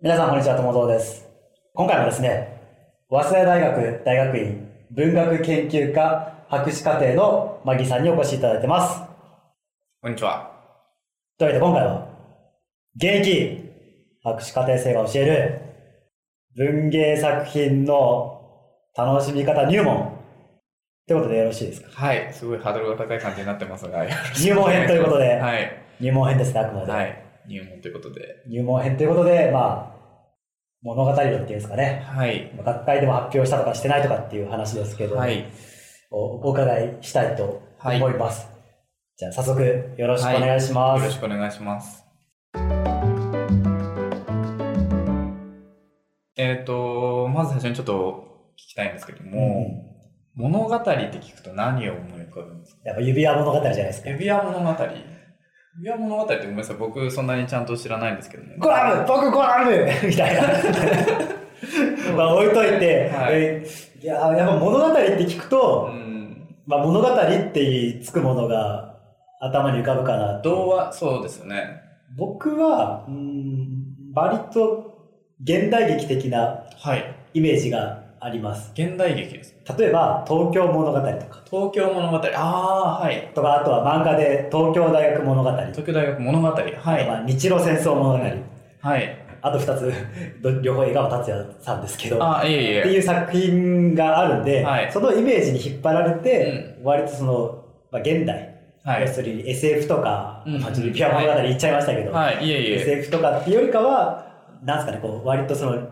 皆さん、こんにちは。友蔵です。今回もですね、早稲田大学大学院文学研究科博士課程のマギさんにお越しいただいてます。こんにちは。というわけで今回は、現役博士課程生が教える文芸作品の楽しみ方入門ということでよろしいですか？はい。すごいハードルが高い感じになってますが、入門編ということではい。入門編ですね、あくまで。はい。入門ということで。入門編ということで、まあ、物語論っていうんですかね。はい。学会でも発表したとかしてないとかっていう話ですけど、はい。おお伺いしたいと思います。じゃあ早速よろしくお願いします。よろしくお願いします。えっ、と、まず最初にちょっと聞きたいんですけども、物語って聞くと何を思い浮かぶんですか？やっぱ指輪物語じゃないですか。指輪物語指輪物語ってごめんなさい。僕そんなにちゃんと知らないんですけども。ゴラム僕ゴラムみたいな。まあ置いといて、はいえいややっぱ物語って聞くと、うん。まあ物語ってつくものが頭に浮かぶかなと。童話、そうですよね。僕は、うん、割と現代劇的なはい。イメージがあります。現代劇です。例えば、東京物語とか、東京物語。ああ、はい。とか、あとは漫画で東京大学物語、東京大学物語。はい。まあ、日露戦争物語、はい。あと二つ、ど両方江川達也さんですけど、っああ、いえいえ。ていう作品があるんで、はいそのイメージに引っ張られて、割とその、まあ、現代、はい。要するに SF とか、うんまあ、ちょっとピュア物語言っちゃいましたけど、はい、いえいえ。SF とかっていうよりかは、なんですかね、こう、割とその、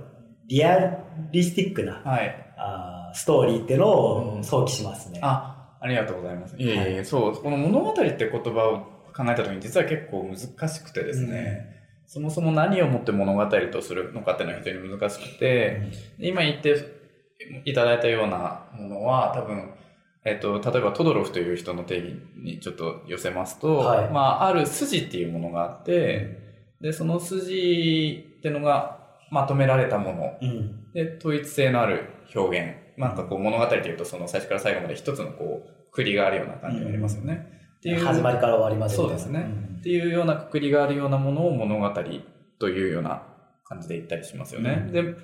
リアリスティックな、はい。あーストーリーっていうのうんを想起しますね。あ、ありがとうございます。いえいえはそう、この物語って言葉を考えた時に実は結構難しくてですね、そもそも何をもって物語とするのかっていうのは非常に難しくて、今言っていただいたようなものは多分、えっと、例えばトドロフという人の定義にちょっと寄せますと、はい。まあ、ある筋っていうものがあって、で、その筋っていうのがまとめられたものうん。で、統一性のある表現。なんかこう物語でいうと、その最初から最後まで一つのこう、くりがあるような感じがありますよね。っていう。始まりから終わりまで。そうですねんっていうようなくくりがあるようなものを物語というような感じで言ったりしますよね。うんで、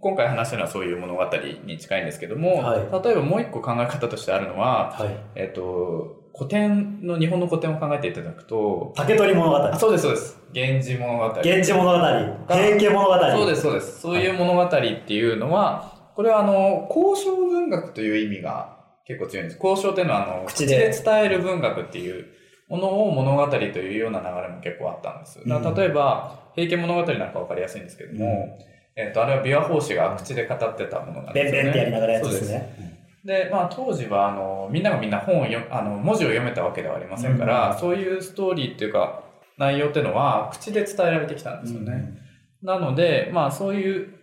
今回話したのはそういう物語に近いんですけども、はい例えばもう一個考え方としてあるのは、はい。えっ、と、古典の、日本の古典を考えていただくと、竹取物語あ、。そうです、そうです。源氏物語。源氏物語。平家物語。そうです、そうです。そういう物語っていうのは、これはあの、交渉文学という意味が結構強いんです。交渉っていうのはあの、口口でで伝える文学っていうものを物語というような流れも結構あったんです。だからうん例えば、平家物語なんかわかりやすいんですけども、えっ、と、あれは琵琶法師が口で語ってたものなんですよね。ベンベンってやりながらやつですね。で、まあ当時は、あの、みんながみんな本を読あの、文字を読めたわけではありませんから、うんそういうストーリーっていうか、内容っていうのは、口で伝えられてきたんですよね。なので、まあそういう、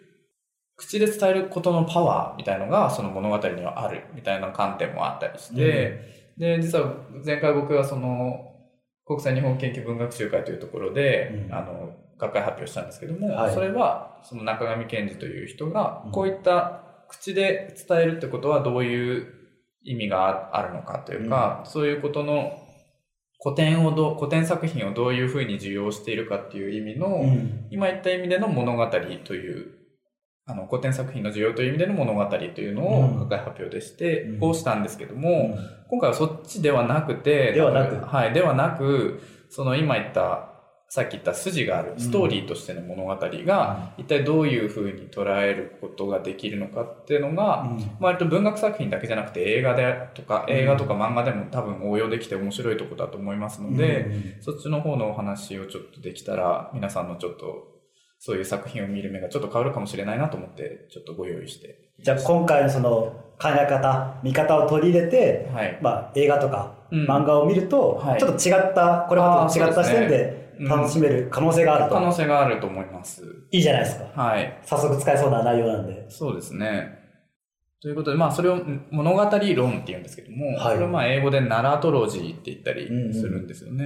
口で伝えることのパワーみたいのが、その物語にはあるみたいな観点もあったりして、で、実は前回僕はその、国際日本研究文学集会というところで、うん。あの、学会発表したんですけども、はい。それは、その中上健二という人がうん、こういった口で伝えるってことはどういう意味があるのかというか、そういうことの古典をどう、古典作品をどういうふうに受容しているかっていう意味の、うん。今言った意味での物語という、あの、古典作品の需要という意味での物語というのうん。を学会発表でしてうん、こうしたんですけども、今回はそっちではなくて、ではなく。はい、ではなく、その今言った、さっき言った筋があるストーリーとしての物語が、一体どういうふうに捉えることができるのかっていうのが、割と文学作品だけじゃなくて映画でとか、うん。映画とか漫画でも多分応用できて面白いところだと思いますので、そっちの方のお話をちょっとできたら、皆さんのちょっと、そういう作品を見る目がちょっと変わるかもしれないなと思って、ちょっとご用意して。じゃあ今回のその考え方、見方を取り入れて、はい。まあ映画とかうん。漫画を見ると、はい。ちょっと違った、これまた違った視点でうん楽しめる可能性があると。可能性があると思います。いいじゃないですか。はい。早速使えそうな内容なんで。そうですね。ということで、まあ、それをん物語論って言うんですけども、はいこれをまあ英語でナラトロジーって言ったりするんですよね。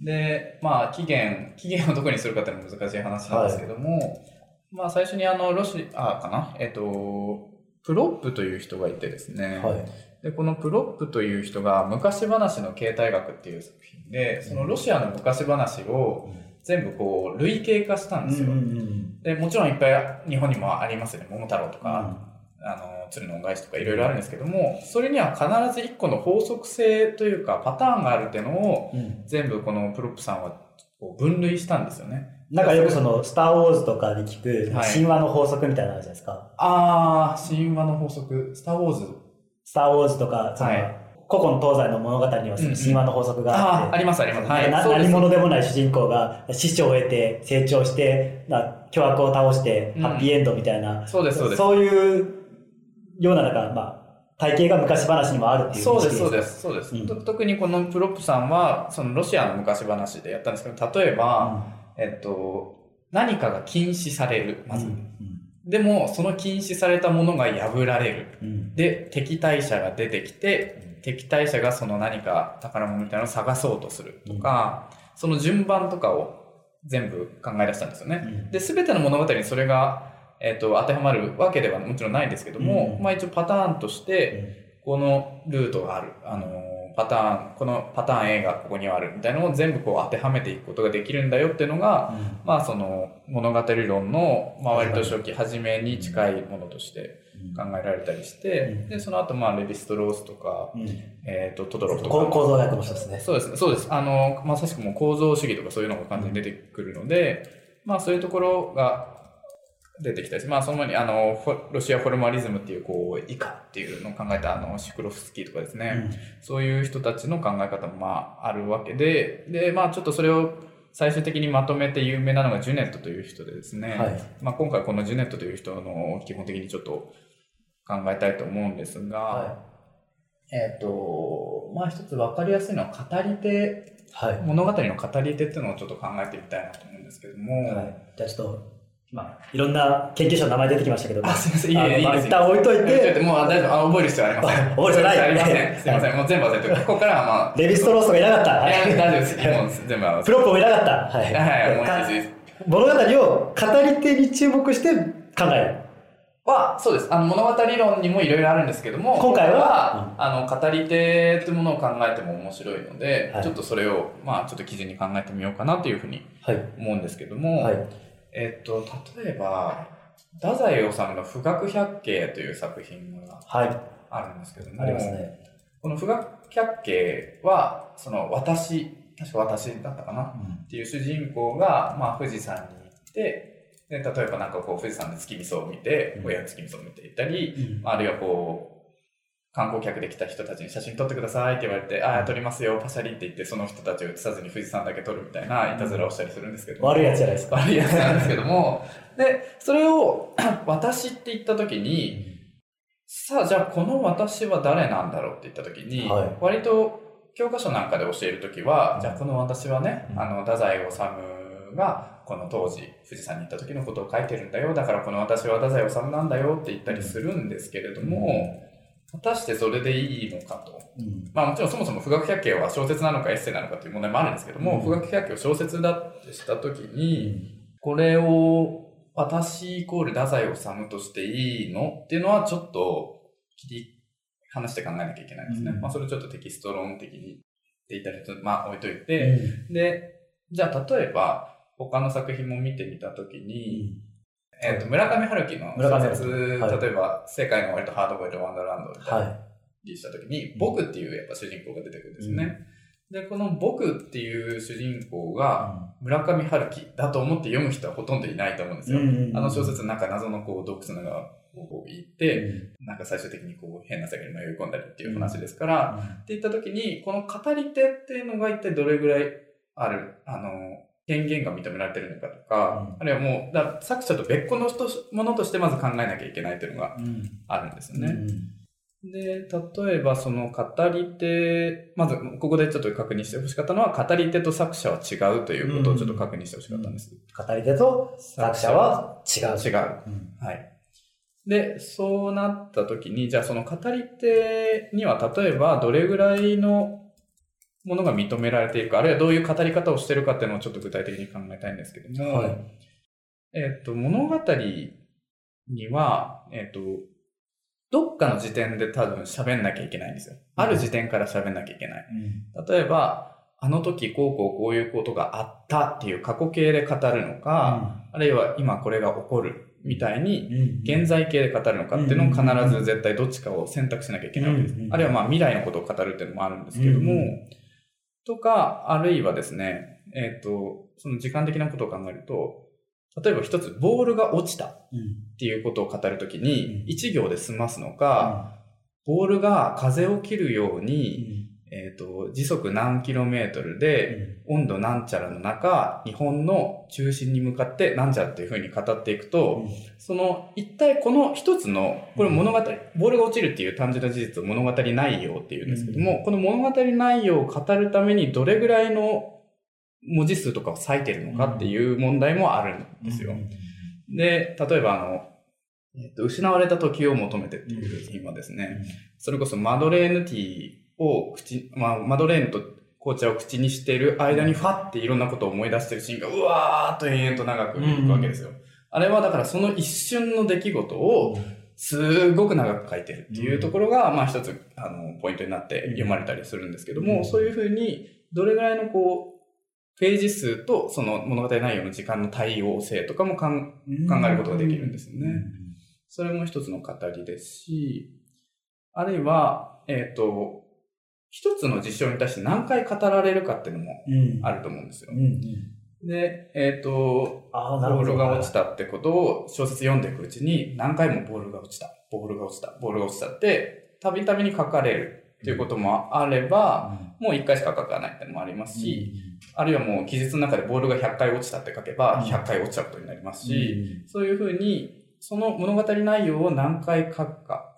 で、まあ、起源、起源をどこにするかっていうのは難しい話なんですけども、まあ、最初にあの、ロシアかな？えっ、と、プロップという人がいてですね、はい。で、このプロップという人が昔話の形態学っていう作品で、そのロシアの昔話を全部こう、類型化したんですよ。で、もちろんいっぱい日本にもありますよね。桃太郎とか、あの、鶴の恩返しとかいろいろあるんですけども、それには必ず一個の法則性というかパターンがあるっていうのをうん全部このプロップさんはこう分類したんですよね。なんかよくその、スター・ウォーズとかで聞くはい神話の法則みたいなのあるじゃないですか。あー、神話の法則、スター・ウォーズ。スター・ウォーズとか、そのはい古今東西の物語にはその神話の法則があって、あー、ありますあります。はい。何者でもない主人公が師匠を得て成長して、な巨悪を倒してうんハッピーエンドみたいな、そうですそうです。そういうような、なんか、まあ、体系が昔話にもあるっていうそうです、そうす。です、そうです、うんと特にこのプロップさんは、そのロシアの昔話でやったんですけど、例えば、えっと、何かが禁止される、まず。うんでも、その禁止されたものが破られる。うんうんで、敵対者が出てきて、敵対者がその何か宝物みたいなのを探そうとするとか、その順番とかを全部考え出したんですよね。うんで、すべての物語にそれが、えっと、当てはまるわけではもちろんないんですけども、うんまあ一応パターンとして、このルートがある。あのーパターン、このパターン A がここにはあるみたいなのを全部こう当てはめていくことができるんだよっていうのが、うんまあその物語論の周りと初期、初めに近いものとして考えられたりして、うんで、その後まあレヴィストロースとか、うんえっ、と、トドロフとか。構造学の一つね。そうですね、そうです。あの、まさしくもう構造主義とかそういうのが完全に出てくるので、まあそういうところが出てきたし、まあその前にあの、ロシアフォルマリズムっていうこう、以下っていうのを考えたあの、シクロフスキーとかですね、そういう人たちの考え方もまああるわけで、で、まあちょっとそれを最終的にまとめて有名なのがジュネットという人でですね、はいまあ今回このジュネットという人の基本的にちょっと考えたいと思うんですが、はえっ、と、まあ一つ分かりやすいのは語り手、い。はい。物語の語り手っていうのをちょっと考えてみたいなと思うんですけども、はい。じゃあちょっと、まあ、いろんな研究者の名前出てきましたけど、あ、すみません、いいね、いいです。一旦置いといて、もう大丈夫、あ覚える必要はありません。覚える必要ないありません。すみません、もう全部忘れてくここからはまあ、レヴィストローストがいなかった？はいや大丈夫です。もう全部あのプロップもいなかった？はい。はいはい、もうかいいです。物語を語り手に注目して考える。は、そうです。あの、物語論にもいろいろあるんですけども、今回はあの、語り手というものを考えても面白いので、はいちょっとそれを、まあ、ちょっと基準に考えてみようかなというふうにはい。思うんですけども、はい。えっと、例えば、太宰治の富岳百景という作品がはい。あるんですけども、ありますね。この富岳百景は、その私、確か私だったかな。っていう主人公が、まあ、富士山に行って、で、例えばなんかこう、富士山で月見草を見てう、ん。月見草を見ていたり、うん。あるいはこう、観光客で来た人たちに写真撮ってくださいって言われて、ああ、撮りますよ、パシャリって言って、その人たちを映さずに富士山だけ撮るみたいな、いたずらをしたりするんですけど。も悪いやつじゃないですか？悪いやつなんですけども、で、それを 私って言った時に、さあ、じゃあこの私は誰なんだろうって言った時に、はい。割と教科書なんかで教える時は、じゃあこの私はね、うん。あの、太宰治がこの当時富士山に行った時のことを書いてるんだよ。だからこの私は太宰治なんだよって言ったりするんですけれども、果たしてそれでいいのかと。うん。まあもちろんそもそも富岳百景は小説なのかエッセイなのかという問題もあるんですけども、うん。富岳百景を小説だってした時に、これを私イコール太宰治としていいのっていうのはちょっと切り離して考えなきゃいけないですね。うん。まあそれをちょっとテキスト論的にって言ったりと、まあ置いというん。て、で、じゃあ例えば他の作品も見てみたときに、えっ、と、村上春樹の小説、はい。例えば世界の終わりとハードボイルドワンダーランドみたい。なはリしたときに、僕っていうやっぱ主人公が出てくるんですね。で、この僕っていう主人公が村上春樹だと思って読む人はほとんどいないと思うんですよ。あの小説の中謎のこう洞窟の中をこう行って、なんか最終的にこう変な世界に迷い込んだりっていう話ですから、って言った時に、この語り手っていうのが一体どれぐらいある、あの、権限が認められてるのかとか、うんあるいはもう、だから作者と別個の人ものとしてまず考えなきゃいけないというのがうんあるんですよね。うんで、例えばその語り手、まずここでちょっと確認してほしかったのは、語り手と作者は違うということをちょっと確認してほしかったんです。語り手と作者は違う。違う。うんはい。で、そうなった時に、じゃあその語り手には例えばどれぐらいのものが認められているか、あるいはどういう語り方をしているかっていうのをちょっと具体的に考えたいんですけども、はい。えっ、と、物語には、えっ、と、どっかの時点で多分喋んなきゃいけないんですよ。ある時点から喋んなきゃいけない。例えば、あの時こうこうこういうことがあったっていう過去形で語るのか、あるいは今これが起こるみたいに、現在形で語るのかっていうのを必ず絶対どっちかを選択しなきゃいけないわけです。あるいはまあ未来のことを語るっていうのもあるんですけども、とか、あるいはですね、えっ、と、その時間的なことを考えると、例えば一つ、ボールが落ちたっていうことを語るときに、一行で済ますのか、ボールが風を切るように、えっ、と、時速何キロメートルで、温度なんちゃらの中、日本の中心に向かってなんちゃらっていう風に語っていくと、その、一体この一つの、これ物語、ボールが落ちるっていう単純な事実を物語内容っていうんですけども、この物語内容を語るためにどれぐらいの文字数とかを割いてるのかっていう問題もあるんですよ。で、例えばあの、えっと、失われた時を求めてっていう今ですね、それこそマドレーヌティーを口、まあ、マドレーヌと紅茶を口にしてる間にファっていろんなことを思い出してるシーンがうわーっと延々と長くいくわけですよ。あれはだからその一瞬の出来事をすごく長く書いてるっていうところが、まあ一つ、あの、ポイントになって読まれたりするんですけども、そういうふうに、どれぐらいのこう、ページ数とその物語内容の時間の対応性とかも考えることができるんですよね。それも一つの語りですし、あるいは、えっ、ー、と、一つの事象に対して何回語られるかっていうのもあると思うんですよ。うんうん。うんで、えっ、ー、と、ボールが落ちたってことを小説読んでいくうちに何回もボールが落ちた、ボールが落ちた、ボールが落ちたって、たびたびに書かれるっていうこともあれば、うん、もう一回しか書かないってのもありますし、うん、あるいはもう記述の中でボールが100回落ちたって書けば、100回落ちちゃうことになりますし、うん、そういうふうに、その物語内容を何回書くか、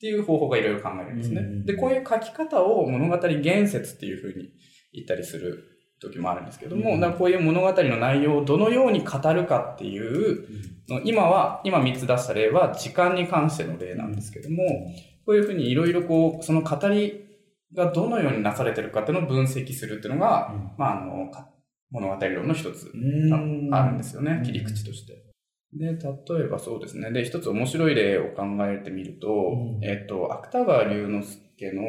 っていう方法がいろいろ考えるんですね。で、こういう書き方を物語言説っていうふうに言ったりする時もあるんですけども、だからこういう物語の内容をどのように語るかっていう、今は、今3つ出した例は時間に関しての例なんですけども、こういうふうにいろいろこう、その語りがどのようになされてるかっていうのを分析するっていうのが、まあ、あの、物語論の一つあるんですよね、切り口として。で、例えばそうですね。で、一つ面白い例を考えてみると、うん、えっ、と、芥川龍之介の、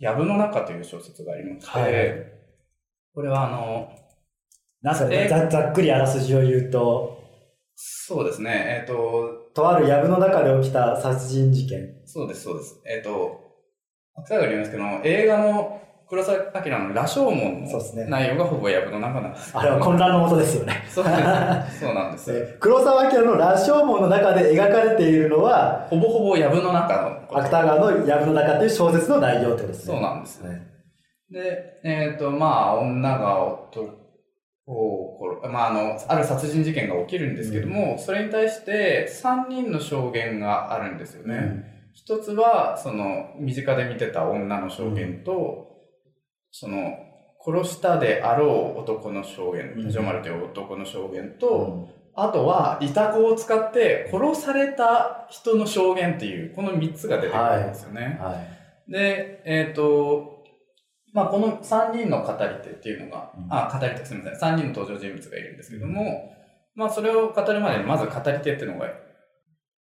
藪の中という小説がありまして、はい、これはあの、なんすかね、ざざっくりあらすじを言うと、そうですね、えっ、ー、と、とある藪の中で起きた殺人事件。そうです、そうです。えっ、ー、と、芥川龍之介の映画の黒澤明の羅生門の内容がほぼ藪の中なんです。あれは混乱のもとですよね。そうなんです。黒澤明の羅生門の中で描かれているのは、ほぼほぼ藪の中の。芥川の藪の中という小説の内容ってことですね。そうなんですね。で、えっ、ー、と、まあ、女が男を殺、まあ、あの、ある殺人事件が起きるんですけども、うん、それに対して3人の証言があるんですよね。うん、一つは、その、身近で見てた女の証言と、その、殺したであろう男の証言、ジョマルという男の証言と、あとは、イタコを使って殺された人の証言っていう、この3つが出てくるんですよね。はい。はい、で、えっ、ー、と、まあ、この3人の語り手っていうのが、うん、あ、語り手すみません、3人の登場人物がいるんですけども、まあ、それを語るまでに、まず語り手っていうのが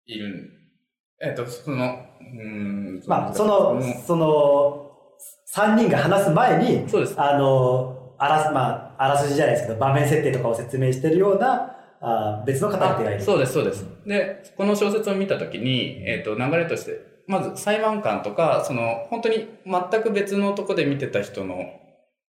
いるえっ、ー、と、その、うん、まあ、その、その、3人が話す前に、そうです。あの、あらす、まあ、あらすじじゃないですけど、場面設定とかを説明してるような、あ別の語り手がいる。そうです、そうです。で、この小説を見たときに、えっ、ー、と、流れとして、まず裁判官とか、その、本当に全く別のとこで見てた人の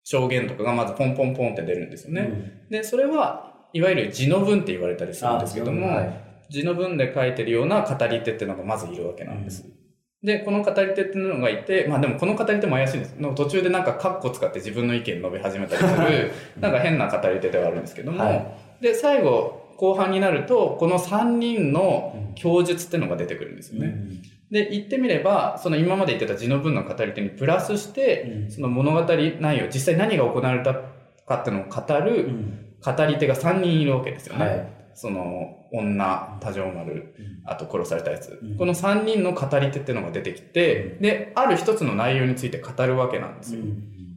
証言とかがまずポンポンポンって出るんですよね。うん、で、それは、いわゆる字の文って言われたりするんですけども、はい、字の文で書いてるような語り手っていうのがまずいるわけなんです。うんで、この語り手っていうのがいて、まあでもこの語り手も怪しいんです。の途中でなんかカッコ使って自分の意見述べ始めたりする、なんか変な語り手ではあるんですけども、はい、で、最後、後半になると、この3人の供述っていうのが出てくるんですよね。うんで、言ってみれば、その今まで言ってた字の文の語り手にプラスして、その物語内容、実際何が行われたかっていうのを語る語り手が3人いるわけですよね。はい、その、女、多条丸、あと殺されたやつ。この3人の語り手っていうのが出てきて、で、ある一つの内容について語るわけなんですよ。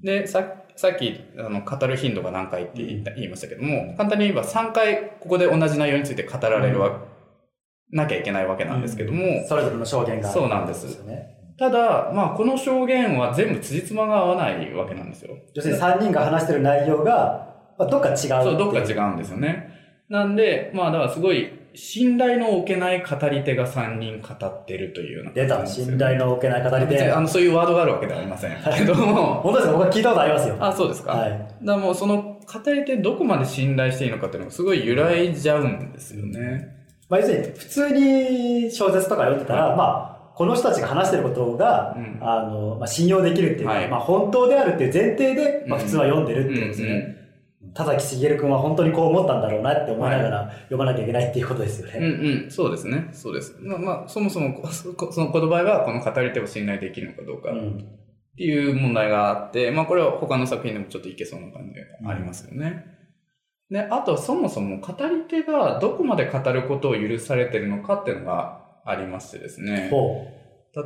で、ささっき、あの、語る頻度が何回って言いましたけども、簡単に言えば3回ここで同じ内容について語られるわなきゃいけないわけなんですけども、それぞれの証言が、そうなんです。ただ、まあ、この証言は全部辻褄が合わないわけなんですよ。要するに3人が話してる内容が、まあ、どっか違うそう、どっか違うんですよね。なんで、まあ、だからすごい、信頼の置けない語り手が3人語ってるというような出た、信頼の置けない語り手。あの、そういうワードがあるわけではありません けども、本当ですか？僕は聞いたことありますよ。あ、そうですか。はい。だからもうその語り手どこまで信頼していいのかっていうのがすごい揺らいじゃうんですよね。まあ、要するに、普通に小説とか読んでたら、まあ、この人たちが話してることが、うんあの、まあ、信用できるっていうか、はいまあ、本当であるっていう前提で、まあ、うん普通は読んでるっていうことですよね。田崎茂君は本当にこう思ったんだろうなって思いながら読まなきゃいけないっていうことですようんね。うん、そうですね。そうです。まあ、まあ、そもそもこ、そその言葉がこの語り手を信頼できるのかどうかっうん。ていう問題があって、まあ、これは他の作品でもちょっといけそうな感じがありますよね。で、あと、そもそも語り手がどこまで語ることを許されてるのかっていうのがありましてですね。ほ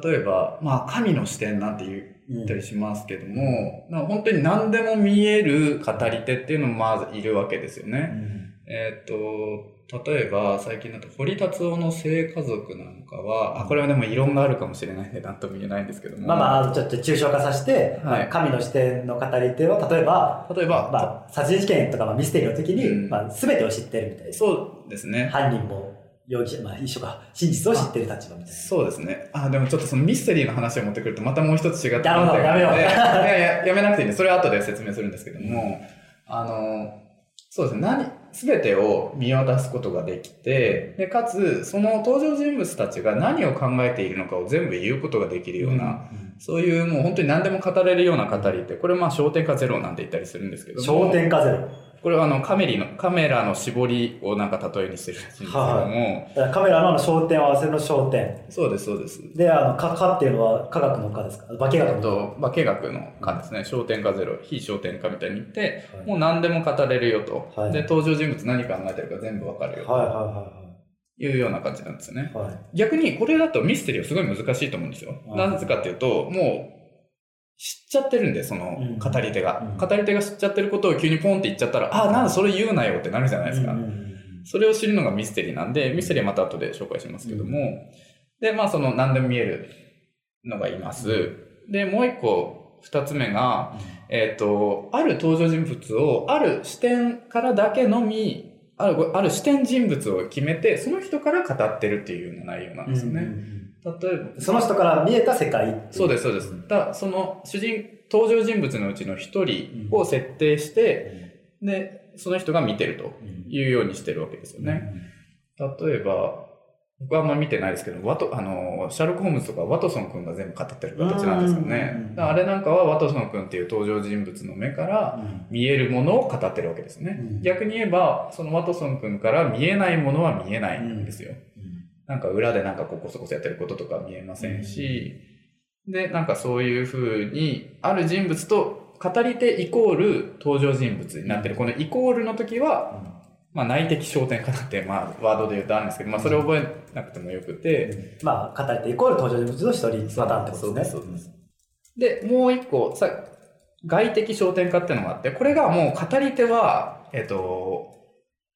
例えば、まあ、神の視点なんて言ったりしますけども、なんか本当に何でも見える語り手っていうのもまずいるわけですよね。うんえーっと、例えば最近だと堀達夫の性家族なんかは、あ、これはでも異論があるかもしれないんで何とも言えないんですけども。まあまあ、ちょっと抽象化させて、はいまあ神の視点の語り手は、例えば、例えば、まあ、殺人事件とかまあミステリーの時に、うんまあ、全てを知ってるみたいな。そうですね。犯人も容疑者、まあ一緒か、真実を知ってる立場みたいな。そうですね。あ、でもちょっとそのミステリーの話を持ってくるとまたもう一つ違ってやめろやめろいやいや、やめなくていいんで、それは後で説明するんですけども、あの、そうですね。何、すべてを見渡すことができて、で、かつ、その登場人物たちが何を考えているのかを全部言うことができるような、そういうもう本当に何でも語れるような語りって、これまあ焦点化ゼロなんて言ったりするんですけども。焦点化ゼロ。これはあのカメリの、カメラの絞りをなんか例えにしてるんですけども、だからカメラの焦点を合わせるの焦点。そうです、そうです。で、あの、か、かっていうのは科学の科ですか？化学えのと、化学の科ですね。焦点化ゼロ、非焦点化みたいに言って、はいもう何でも語れるよと。はいで、登場人物何考えてるか全部わかるよはいとはいうような感じなんですね。いはいはい。はい。逆にこれだとミステリーはすごい難しいと思うんですよ。はいなぜかっていうと、もう、知っちゃってるんで、そのうん。語り手が。うん。語り手が知っちゃってることを急にポンって言っちゃったら、あ、なんだそれ言うなよってなるじゃないですか。それを知るのがミステリーなんで、ミステリーはまた後で紹介しますけども、で、まあその何でも見えるのがいます。で、もう一個、二つ目が、えっ、と、ある登場人物を、ある視点からだけのみ、ある、ある視点人物を決めて、その人から語ってるっていうような内容なんですよね。うんうんうん例えば、その人から見えた世界。そうです、そうです。だその主人、登場人物のうちの一人を設定して、で、その人が見てるというようにしてるわけですよね。例えば、僕はあんま見てないですけど、ワト、あの、シャーロック・ホームズとかワトソン君が全部語ってる形なんですようんうんうんねあれなんかはワトソン君っていう登場人物の目からうん見えるものを語ってるわけですね。うん逆に言えば、そのワトソン君から見えないものは見えないんですよ。なんか裏でなんかこうコソコソやってることとか見えませんし、で、なんかそういうふうに、ある人物と語り手イコール登場人物になってる。このイコールの時は、まあ内的焦点かなって、まあワードで言うとあるんですけど、まあそれ覚えなくてもよくて、まあ、語り手イコール登場人物の一人パターンってことですね。そうですで、もう一個、さ、外的焦点化っていうのがあって、これがもう語り手は、えっと、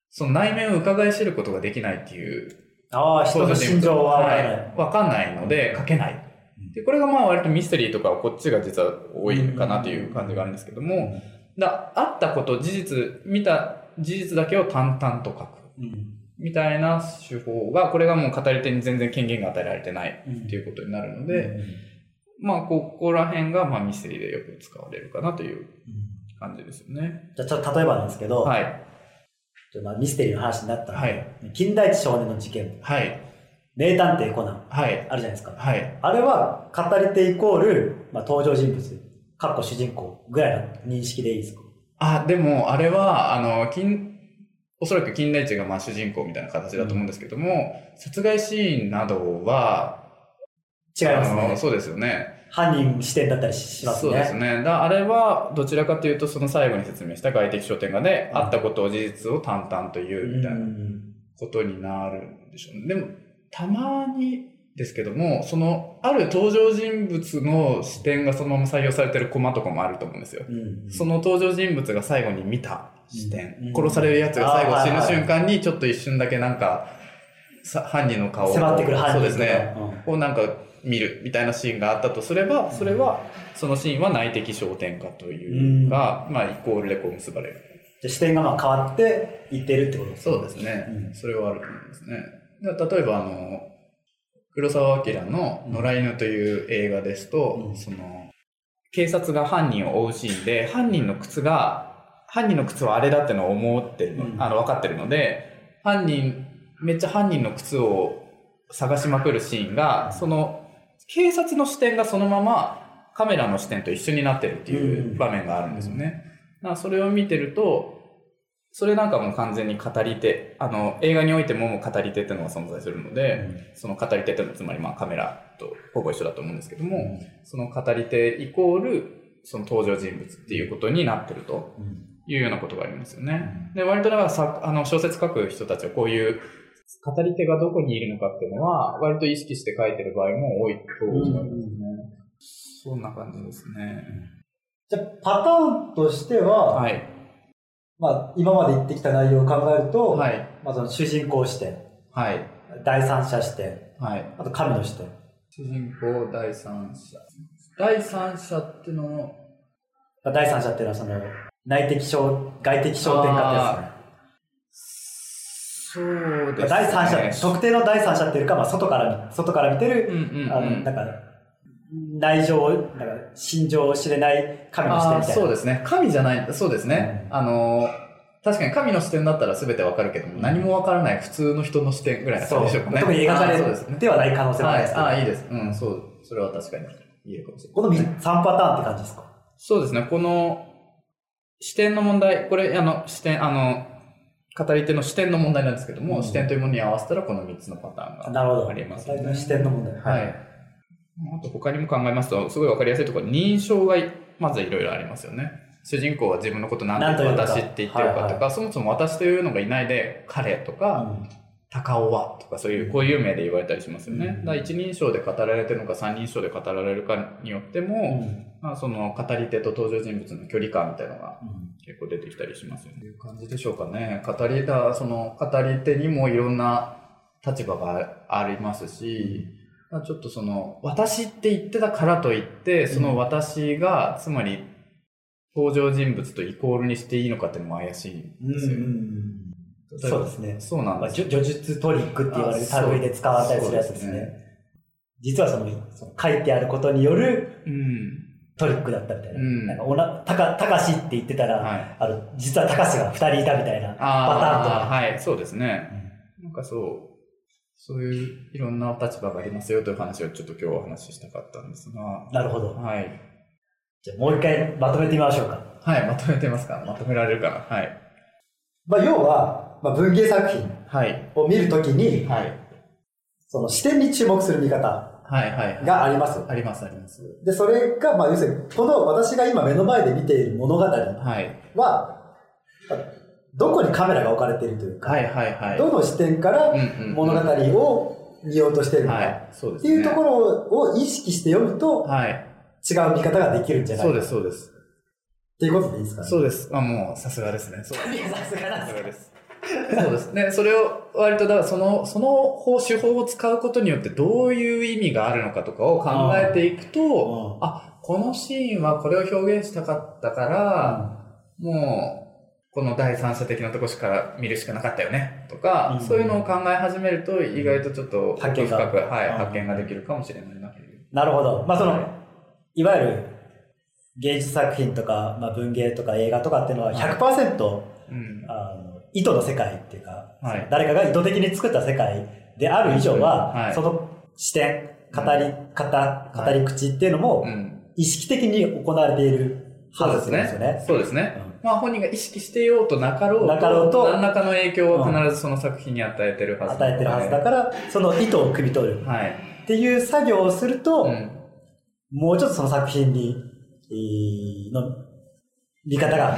その内面を伺い知ることができないっていうああ、人の心情はわ。はいわかんないので書けない。で、これがまあ割とミステリーとかはこっちが実は多いかなという感じがあるんですけども、だあったこと、事実、見た事実だけを淡々と書く。うんみたいな手法が、これがもう語り手に全然権限が与えられてないうんっていうことになるのうんで、まあ、ここら辺がまあミステリーでよく使われるかなという感じですよね。じゃあちょっと例えばなんですけど、はい。ちょっとまあミステリーの話になったんで、はい金田一少年の事件、はい。名探偵コナン、はい。あるじゃないですか。はい。あれは語り手イコール、まあ、登場人物、かっこ主人公ぐらいの認識でいいですか？あ、でも、あれは、あの、金、おそらく金田一がまあ主人公みたいな形だと思うんですけども、殺害シーンなどは、違いますね。そうですよね。犯人視点だったりしますね。そうですね。だあれは、どちらかというと、その最後に説明した外的焦点がね、うんあったことを事実を淡々と言うみたいなうんことになるんでしょうね。でも、たまにですけども、その、ある登場人物の視点がそのまま採用されてるコマとかもあると思うんですよ。うんその登場人物が最後に見た視点、うん殺される奴が最後死ぬ瞬間にちょっと一瞬だけなんか、さ犯人の顔を迫ってくる犯人とかそうですね。うんこうなんか見るみたいなシーンがあったとすれば、それは、そのシーンは内的焦点化というか、まあ、イコールでこう結ばれる。じゃあ視点がまあ変わっていってるってことですそうですね。うんそれはあると思いますね。で例えば、あの、黒澤明の野良犬という映画ですと、うんその、警察が犯人を追うシーンで、犯人の靴が、犯人の靴はあれだってのを思ってるの、うんあの、分かってるので、犯人、めっちゃ犯人の靴を探しまくるシーンが、その、警察の視点がそのままカメラの視点と一緒になってるっていう場面があるんですよね。だからそれを見てると、それなんかもう完全に語り手、あの、映画においても語り手っていうのが存在するので、その語り手っていうのはつまりまあカメラとほぼ一緒だと思うんですけども、その語り手イコール、その登場人物っていうことになってるというようなことがありますよね。で、割とだからさ、あの、小説書く人たちはこういう語り手がどこにいるのかっていうのは、割と意識して書いてる場合も多いと思いますね。そんな感じですね。じゃあパターンとしては、はい。まあ、今まで言ってきた内容を考えると、はい。まあ、その主人公視点、はい。第三者視点、はい。あと神の視点。主人公第三者。第三者っての第三者っていうのはその内的焦、外的焦点化ってやそうですね。第三者、特定の第三者っていうか、まあ、外から見、外から見てる、うんうんうん。あの、なんか、内情、なんか、心情を知れない神の視点みたいな。そうですね。神じゃない、そうですね。あのー、確かに神の視点だったら全てわかるけども、何もわからない普通の人の視点ぐらいなそう感じでしょうかね。特に描かあーそうではない可能性もあはい。るんですけど、ああ、いいです。うん、そう。それは確かに言えるかもしれない。この3パターンって感じですか？そうですね。この視点の問題、これ、あの、視点、あの、語り手の視点の問題なんですけども、うん視点というものに合わせたらこの3つのパターンがなるほど。ありますよね。大体視点の問題。はい。あと他にも考えますと、すごいわかりやすいところ、認証がまずいろいろありますよね。主人公は自分のこと何て私って言ってるかとはいか、そもそも私というのがいないで、彼とか、うん高尾はとかそういう固有名で言われたりしますよね。うんだ一人称で語られてるのか三人称で語られるかによっても、うんまあ、その語り手と登場人物の距離感みたいなのがうん結構出てきたりしますよね。いう感じでしょうかね。語りだ、その語り手にもいろんな立場がありますし、まあちょっとその、私って言ってたからといって、その私が、つまり、登場人物とイコールにしていいのかっていうのも怪しいんですよ。例えばそうですね。まあ、そうなんですじょ叙述トリックって言われる類で使われたりするやつですね。実はそのその書いてあることによるうん。トリックだったみたいな。うんなんかおなたか、たかしって言ってたら、はい。あの、実はたかしが二人いたみたいなパターンとか。はい、そうですね。なんかそう、そういういろんな立場がありますよという話をちょっと今日お話ししたかったんですが、なるほど。はい。じゃあもう一回まとめてみましょうか。はい、まとめてますかまとめられるかなはい。まあ、要は、まあ、文芸作品はい。を見るときに、はい。その視点に注目する見方はい、はい。があります。あります、あります。で、それが、まあ、要するに、この私が今目の前で見ている物語は、はい。どこにカメラが置かれているというか、はい、はい、はい。どの視点から物語を見ようとしているのか。っていうところを意識して読むと、はい。違う見方ができるんじゃないかそうです、そうです。っていうことでいいですかね？そうです。あ、もう、さすがですね。そうですさすがです。そうですね。それを割と、だからその、その方手法を使うことによってどういう意味があるのかとかを考えていくと、うんあ、このシーンはこれを表現したかったから、もう、この第三者的なとこしか見るしかなかったよね、とか、うんそういうのを考え始めると、意外とちょっと、発見が深く、はい、うん発見ができるかもしれないなという。なるほど。まあその、はいい、わゆる芸術作品とか、まあ、文芸とか映画とかっていうのは100%、うん。あの意図の世界っていうか、はい誰かが意図的に作った世界である以上は、はいその視点、語り方、語り口っていうのもうん。意識的に行われているはずですよね。。ねそうですね。うんまあ本人が意識してようとなかろうと、なかろうと何らかの影響を必ずその作品に与えてるはず。与えてるはずだから、その意図を汲み取るはい。っていう作業をすると、うん。もうちょっとその作品に、えーの見方が、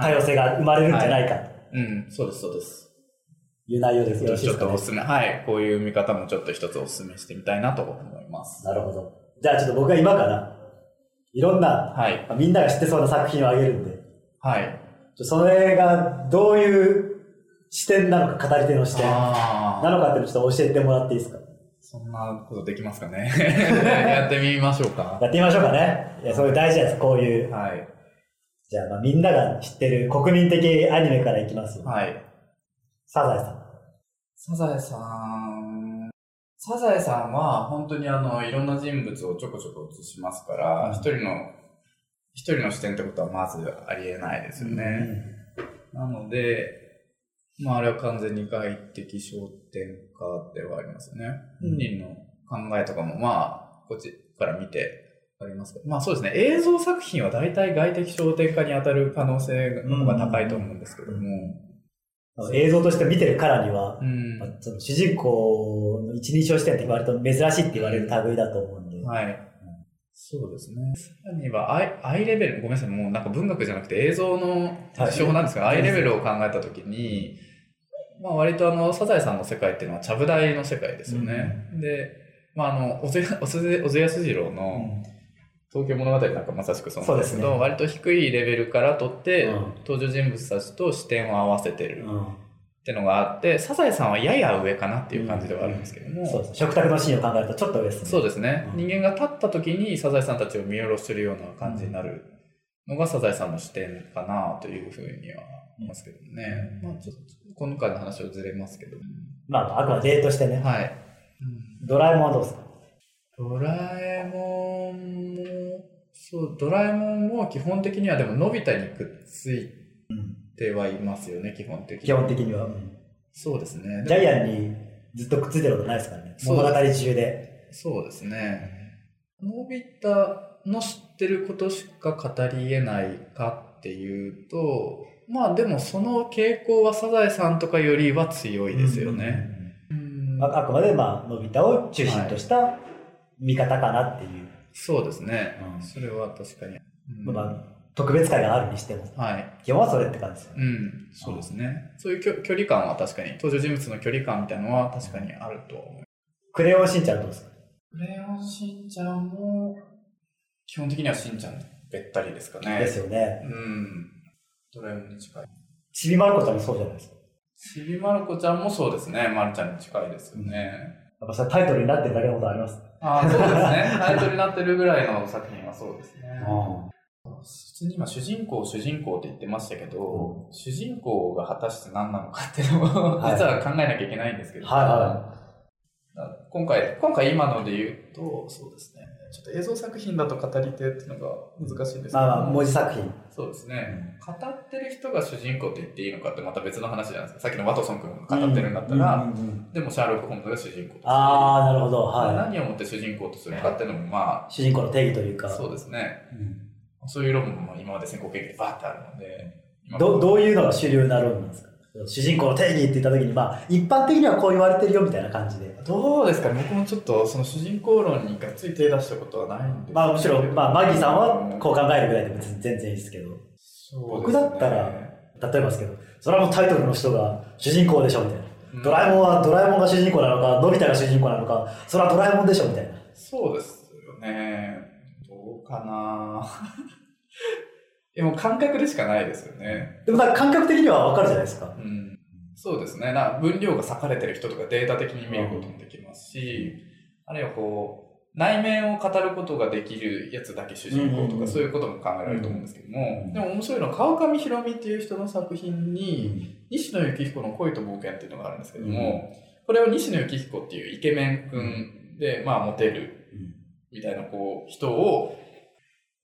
多様性が生まれるんじゃないかとうん、そうです、そうです。いう内容です。よろしいちですか、ねょっとおすすめ、はい。こういう見方もちょっと一つおすすめしてみたいなと思います。なるほど。じゃあちょっと僕が今から、いろんな、はい。まあみんなが知ってそうな作品をあげるんで、はい。それがどういう視点なのか、語り手の視点なあのかっていうのをちょっと教えてもらっていいですか？そんなことできますかね。やってみましょうか。やってみましょうかね。いや、そういう大事なやつ、こういう。はい。じゃあ、まあ、みんなが知ってる国民的アニメからいきますよ。はい。サザエさん。サザエさん、サザエさんは本当にあの、いろんな人物をちょこちょこ映しますから、一、人の、一人の視点ってことはまずありえないですよね。なので、まああれは完全に外的焦点化ではありますよね。うん本人の考えとかもまあ、こっちから見てあります。まあそうですね、映像作品は大体外的焦点化に当たる可能性の方が高いと思うんですけども、あの映像として見てるからには、うん。まあその主人公の一人称視点って割と珍しいって言われる類だと思うんで。はい。そうですね。さらには、アイ、アイレベル、ごめんなさい、もうなんか文学じゃなくて映像の手法なんですけど、はい。アイレベルを考えたときに、まあ割とあの、サザエさんの世界っていうのはちゃぶ台の世界ですよね。で、まああの、おぜ、おぜ、おぜやすじろうの東京物語なんかまさしくそうなんですね割と低いレベルから取って、うん登場人物たちと視点を合わせてるうんっていうのがあって、サザエさんはやや上かなっていう感じではあるんですけども、そうです。食卓のシーンを考えるとちょっと上ですね。そうですね、うん人間が立った時にサザエさんたちを見下ろしてるような感じになるのがサザエさんの視点かなというふうには思いますけどね。まあちょっと今回の話はずれますけど。まあ、あくまで例としてね。はい。ドラえもんはどうですか？ドラえもんも、そう、ドラえもんも基本的にはでものび太にくっついてはいますよね、基本的に。基本的には。そうですね。ジャイアンにずっとくっついてることないですからね。物語中で。そうですね。のび太の知ってることしか語り得ないかっていうと、まあでもその傾向はサザエさんとかよりは強いですよね。うんああくまで、まあ、のび太を中心とした見方かなっていう。そうですね。うんそれは確かに。うんまあ、特別会があるにしても。はい。基本はそれって感じですよね。うん、そうですね。そういう距距離感は確かに、登場人物の距離感みたいなのは確かにあるとは思います。クレヨンしんちゃんはどうですか？クレヨンしんちゃんも、基本的にはしんちゃんべったりですかね。ですよね。うん。ドラえもんに近い？ちびまる子ちゃんもそうじゃないですか。ちびまる子ちゃんもそうですね。まるちゃんに近いですよね。やっぱそれタイトルになってるだけのことあります。ああ、そうですね。タイトルになってるぐらいの作品はそうですね。あ普通に今、主人公、主人公って言ってましたけど、主人公が果たして何なのかっていうのも、はい実は考えなきゃいけないんですけど、はいは今回、今回今ので言うと、そうですね。ちょっと映像作品だと語り手っていうのが難しいんですけど、まあまあ、文字作品。そうですね。語ってる人が主人公って言っていいのかってまた別の話じゃないですか。さっきのワトソン君が語ってるんだったら、うんうんうんでもシャーロック・ホームズが主人公としてああ、なるほど。は何をもって主人公とするかっていうのもまい。主人公の定義というか。あ、そうですね。うんそういう論文も今まで先行研究でバーってあるので、今どどういうのが主流な論なんですか？主人公の定義って言った時に、まあ、一般的にはこう言われてるよみたいな感じで。どうですかね？僕もちょっとその主人公論にがっつり手出したことはないんでまあ、むしろ、まあ、マギーさんはこう考えるぐらいで別に全然いいですけど。ね僕だったら例えばですけど、それはもうタイトルの人が主人公でしょみたいな。うんドラえもんはドラえもんが主人公なのか、のび太が主人公なのか、それはドラえもんでしょみたいな。そうですよね。どうかな？でも感覚でしかないですよね。でもなんか感覚的にはわかるじゃないですか。うん。そうですね。な分量が割かれてる人とかデータ的に見ることもできますし、あるいはこう、内面を語ることができるやつだけ主人公とか、そういうことも考えられると思うんですけども、うんでも面白いのは川上弘美っていう人の作品に、西野幸彦の恋と冒険っていうのがあるんですけども、これを西野幸彦っていうイケメン君で、まあ、モテるみたいなこう人を、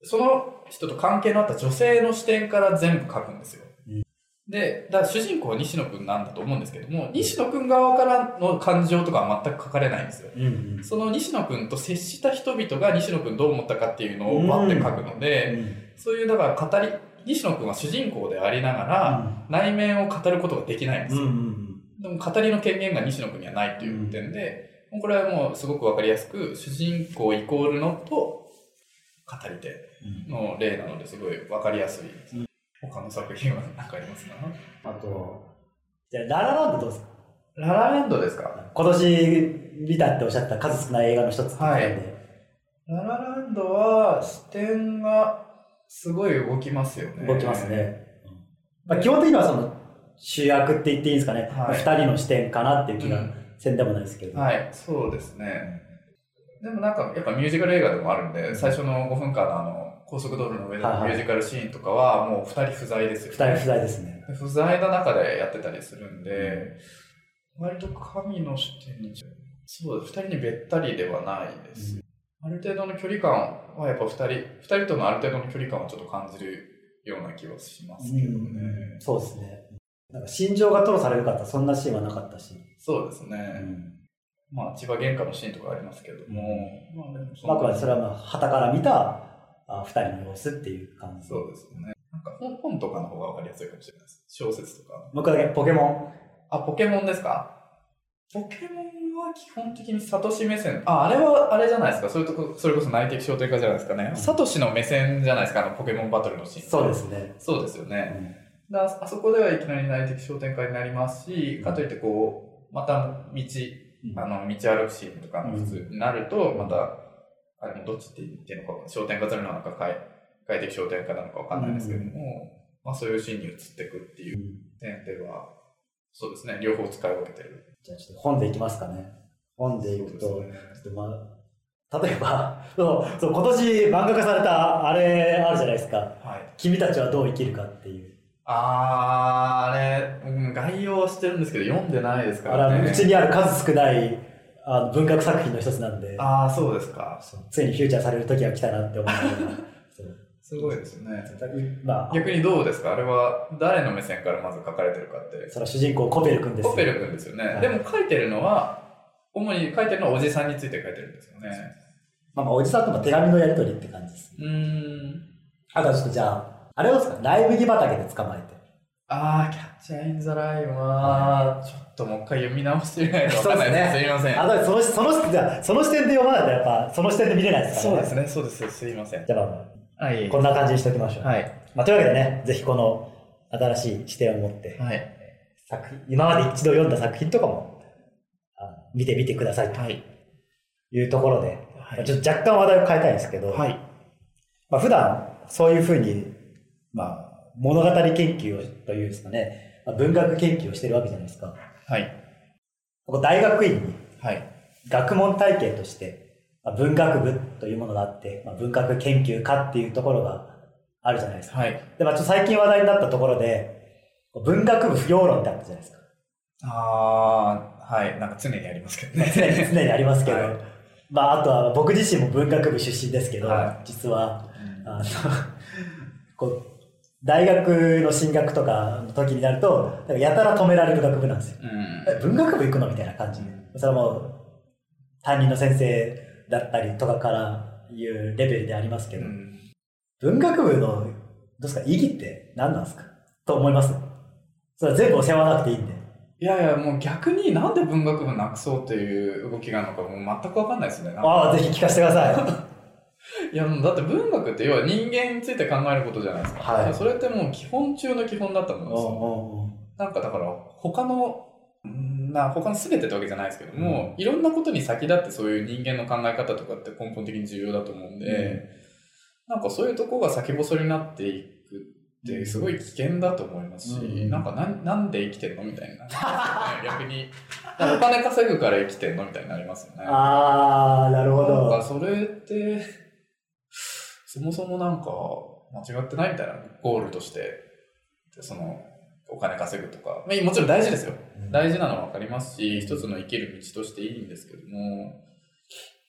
その人と関係のあった女性の視点から全部書くんですよ。うんで、だから主人公は西野君なんだと思うんですけども、西野君側からの感情とかは全く書かれないんですよ。うんうんその西野君と接した人々が西野君どう思ったかっていうのをバッて書くので、そういうだから語り、西野君は主人公でありながら、内面を語ることができないんですよ。うんうんでも語りの権限が西野君にはないという点で、これはもうすごくわかりやすく、主人公イコールのと語り手うん。の例なのですごいわかりやすい。です。うん他の作品は何かありますか？あと、じゃあ、ララランドどうですか？ララランドですか？今年見たっておっしゃった数少ない映画の一つってことなんで、ララランドは視点がすごい動きますよね。動きますね。まあ、基本的にはその主役って言っていいんですかね、はい。二人の視点かなっていう気がうん。宣でもないですけど。はい、そうですね。でもなんか、やっぱミュージカル映画でもあるんで、最初の5分間のあの、高速道路の上でのミュージカルシーンとかは、もう2人不在ですよ、二人不在ですね。不在の中でやってたりするんで、割と神の視点に、そうです、2人にべったりではないです。ある程度の距離感はやっぱ2人、2人とのある程度の距離感はちょっと感じるような気はしますけどね。うんそうですね。なんか心情が吐露されるかったそんなシーンはなかったし。そうですね。うんまあ、千葉玄関のシーンとかありますけども、まあでもそれはまあ、旗から見たあ二人の様子っていう感じ。そうですね。なんか本本とかの方がわかりやすいかもしれないです。小説とか。もう一個だけ、ポケモン。あ、ポケモンですか？ポケモンは基本的にサトシ目線。あ、あれはあれじゃないですか？それとこそれこそ内的商店化じゃないですかね。うんサトシの目線じゃないですか？あのポケモンバトルのシーン。そうですね。そうですようね。んだあそこではいきなり内的商店化になりますし、かといってこう、また道、あの、道歩くシーンとかの普通になると、また、あれもどっちって言っていいのか、商店化するのなのか、快快適商店化なのかわかんないですけども、まあそういうシーンに移っていくっていう点では、そうですね、両方使い分けてる。じゃあちょっと本でいきますかね。本でいくと、ちょっとまあ、例えば、そう、そう今年漫画化されたあれあるじゃないですか。はい。君たちはどう生きるかっていう。あー、あれ、うん概要は知ってるんですけど、読んでないですかあれはらね。うちにある数少ないあの文学作品の一つなんで、あー、そうですか。ついにフューチャーされる時が来たなって思う すごいですね。まあ、逆にどうですか？あれは誰の目線からまず書かれてるかって。それは主人公コペル君ですよ。コペル君ですよね。はいでも書いてるのは、主に書いてるのはおじさんについて書いてるんですよね。まあまあ、おじさんとの手紙のやり取りって感じです。うーん。あとはちょっとじゃあ、あれをですか、ライ麦畑で捕まえて。あー、キャッチャーインザラインは、ちょっともう一回読み直してみないとわかんないです。そうですすいません。あとその、その、じゃあその視点で読まないとやっぱ、その視点で見れないですからね。そうですね、そうです。すいません。じゃあまあ、はい。こんな感じにしておきましょう。はい。まあ、というわけでね、ぜひこの新しい視点を持って、はい。作品、今まで一度読んだ作品とかも、あ見てみてくださいとはい。いうところで、はいまあちょっと若干話題を変えたいんですけど、はい。まあ、普段そういうふうに、まあ、物語研究をというんですかね、まあ、文学研究をしてるわけじゃないですか。はい。ここ大学院にはい。学問体系として、まあ、文学部というものがあって、まあ、文学研究科っていうところがあるじゃないですか。はい。で、まあ、ちょっと最近話題になったところで、文学部不要論ってあったじゃないですか。あー、はい。なんか常にありますけどね。常に常にありますけど、はいまあ、あとは僕自身も文学部出身ですけど、は実は、うんあの、こう、大学の進学とかの時になると、やたら止められる学部なんですよ。うん。え文学部行くのみたいな感じで。それはもう、担任の先生だったりとかからいうレベルでありますけど、うん文学部の、どうですか、意義って何なんですか？と思いますそれは全部教わらなくていいんで。いやいや、もう逆になんで文学部なくそうっていう動きがあるのかもう全くわかんないですね。ああ、ぜひ聞かせてください。いや、もうだって文学って要は人間について考えることじゃないですか。はいそれってもう基本中の基本だと思うんですよ。なんかだから他の、んな他の全てってわけじゃないですけども、いろんなことに先立ってそういう人間の考え方とかって根本的に重要だと思うんで、なんかそういうとこが先細りになっていくってすごい危険だと思いますし、うんなんかなんなんで生きてんのみたいな。逆に。お金稼ぐから生きてんのみたいになりますよね。ああ、なるほなんかど。それって、そもそもなんか間違ってないみたいなゴールとして、でそのお金稼ぐとか、まあ、もちろん大事ですよ。大事なのは分かりますし、一つの生きる道としていいんですけども、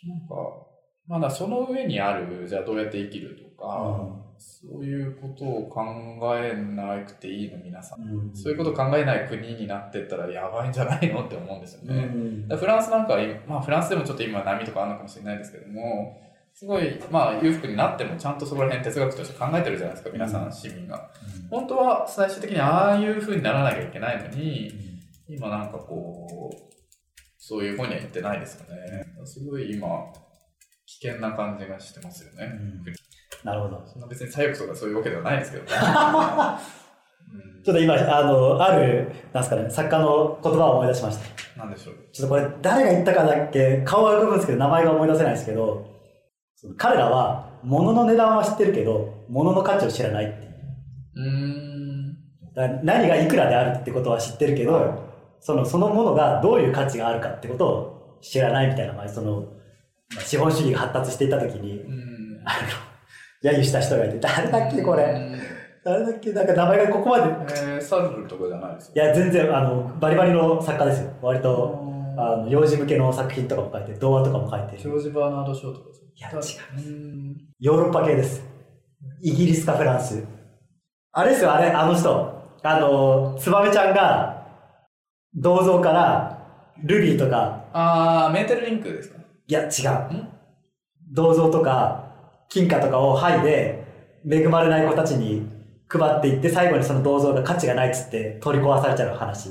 なんか、まだその上にある、じゃあどうやって生きるとか、そういうことを考えなくていいの、皆さん。うん。そういうことを考えない国になってったらやばいんじゃないのって思うんですようね。フランスなんかまあフランスでもちょっと今波とかあるのかもしれないですけども、すごい、まあ裕福になってもちゃんとそこら辺哲学として考えてるじゃないですか、皆さん、市民が。本当は最終的にああいう風にならなきゃいけないのに、今なんかこう、そういう方には行ってないですよね。すごい今、危険な感じがしてますよね。なるほど。そんな別に左翼とかそういうわけではないですけどね。うんちょっと今、あの、ある、なんすかね、作家の言葉を思い出しました。なんでしょう。ちょっとこれ、誰が言ったかだっけ、顔は浮かぶんですけど、名前が思い出せないですけど、彼らは、物の値段は知ってるけど、物の価値を知らないっていう。うーん。何がいくらであるってことは知ってるけど、はいその、そのものがどういう価値があるかってことを知らないみたいな、まあ、その、まあ資本主義が発達していった時に、うん。あの、揶揄した人がいて、誰だっけこれ。うん誰だっけなんか名前がここまで。えー、サルルとかじゃないですいや、全然、あの、バリバリの作家ですよ。割と、ああの、幼児向けの作品とかも書いて、童話とかも書いてる。ジョージ・バーナード・ショーとかですいや違うん。ヨーロッパ系です。イギリスかフランス。あれですよ、あれ、あの人。あの、ツバメちゃんが、銅像から、ルビーとか、あー、メーテルリンクですか？いや、違う。ん？銅像とか、金貨とかを剥いで、恵まれない子たちに配っていって、最後にその銅像が価値がないっつって取り壊されちゃう話。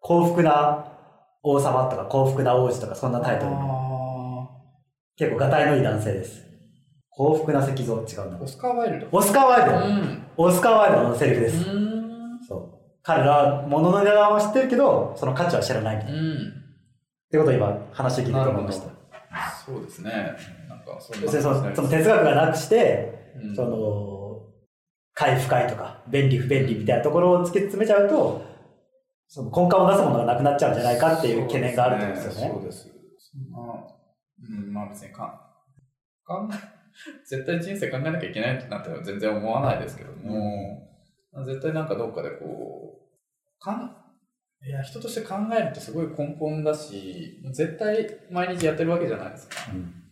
幸福な王様とか幸福な王子とかそんなタイトルの。あ結構、がたいのいい男性です。幸福な石像、違うなー、オ。スカー・ワイルド。オスカー・ワイルド。ん。オスカー・ワイルドのセリフです。うん。そう。彼らは物の値段は知ってるけど、その価値は知らないみたいな。っうん。てことを今、話聞いてて思いました。そうですね。なんか、そんな要するにそのその哲学がなくして、うんその、快不快とか、便利不便利みたいなところを突き詰めちゃうと、その根幹を出すものがなくなっちゃうんじゃないかっていう懸念があるってことですよね。そうです。そんな、うん、まあ別にか考え、絶対人生考えなきゃいけないなんて全然思わないですけども、絶対なんかどっかでこう、かん、いや、人として考えるってすごい根本だし、絶対毎日やってるわけじゃないですか。うん